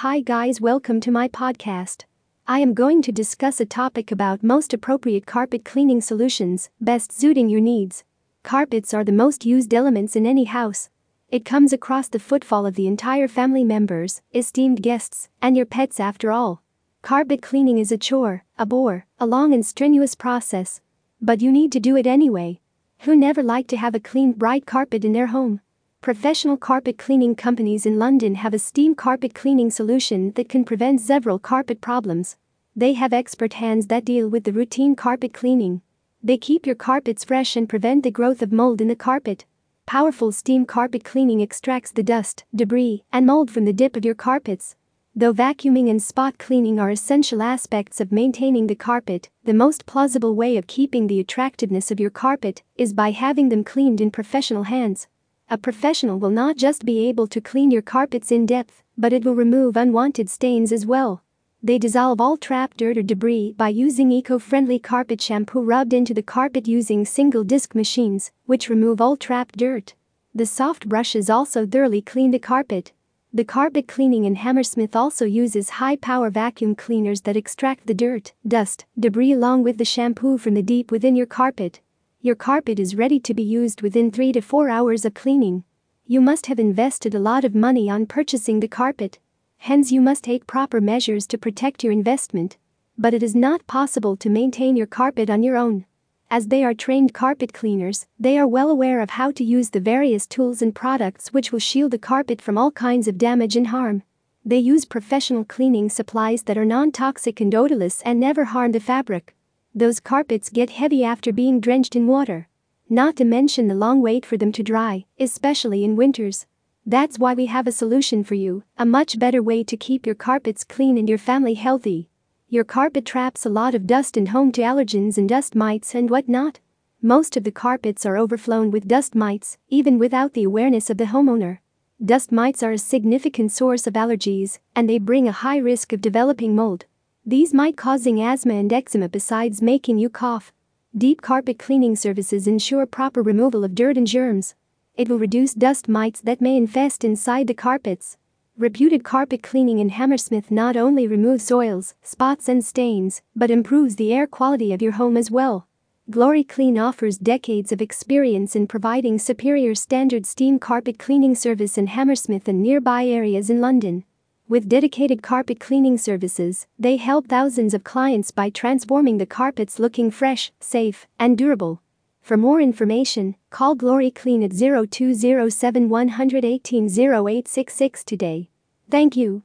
Hi guys, welcome to my podcast. I am going to discuss a topic about most appropriate carpet cleaning solutions, best suiting your needs. Carpets are the most used elements in any house. It comes across the footfall of the entire family members, esteemed guests, and your pets after all. Carpet cleaning is a chore, a bore, a long and strenuous process. But you need to do it anyway. Who never like to have a clean, bright carpet in their home? Professional carpet cleaning companies in London have a steam carpet cleaning solution that can prevent several carpet problems. They have expert hands that deal with the routine carpet cleaning. They keep your carpets fresh and prevent the growth of mold in the carpet. Powerful steam carpet cleaning extracts the dust, debris, and mold from the dip of your carpets. Though vacuuming and spot cleaning are essential aspects of maintaining the carpet, the most plausible way of keeping the attractiveness of your carpet is by having them cleaned in professional hands. A professional will not just be able to clean your carpets in depth, but it will remove unwanted stains as well. They dissolve all trapped dirt or debris by using eco-friendly carpet shampoo rubbed into the carpet using single-disc machines, which remove all trapped dirt. The soft brushes also thoroughly clean the carpet. The carpet cleaning in Hammersmith also uses high-power vacuum cleaners that extract the dirt, dust, debris along with the shampoo from the deep within your carpet. Your carpet is ready to be used within 3 to 4 hours of cleaning. You must have invested a lot of money on purchasing the carpet. Hence, you must take proper measures to protect your investment. But it is not possible to maintain your carpet on your own. As they are trained carpet cleaners, they are well aware of how to use the various tools and products which will shield the carpet from all kinds of damage and harm. They use professional cleaning supplies that are non toxic and odorless and never harm the fabric. Those carpets get heavy after being drenched in water. Not to mention the long wait for them to dry, especially in winters. That's why we have a solution for you, a much better way to keep your carpets clean and your family healthy. Your carpet traps a lot of dust and home to allergens and dust mites and whatnot. Most of the carpets are overflown with dust mites, even without the awareness of the homeowner. Dust mites are a significant source of allergies, and they bring a high risk of developing mold. These might causing asthma and eczema besides making you cough. Deep carpet cleaning services ensure proper removal of dirt and germs. It will reduce dust mites that may infest inside the carpets. Reputed carpet cleaning in Hammersmith not only removes oils, spots and stains, but improves the air quality of your home as well. Glory Clean offers decades of experience in providing superior standard steam carpet cleaning service in Hammersmith and nearby areas in London. With dedicated carpet cleaning services, they help thousands of clients by transforming the carpets looking fresh, safe, and durable. For more information, call Glory Clean at 0207 118 0866 today. Thank you.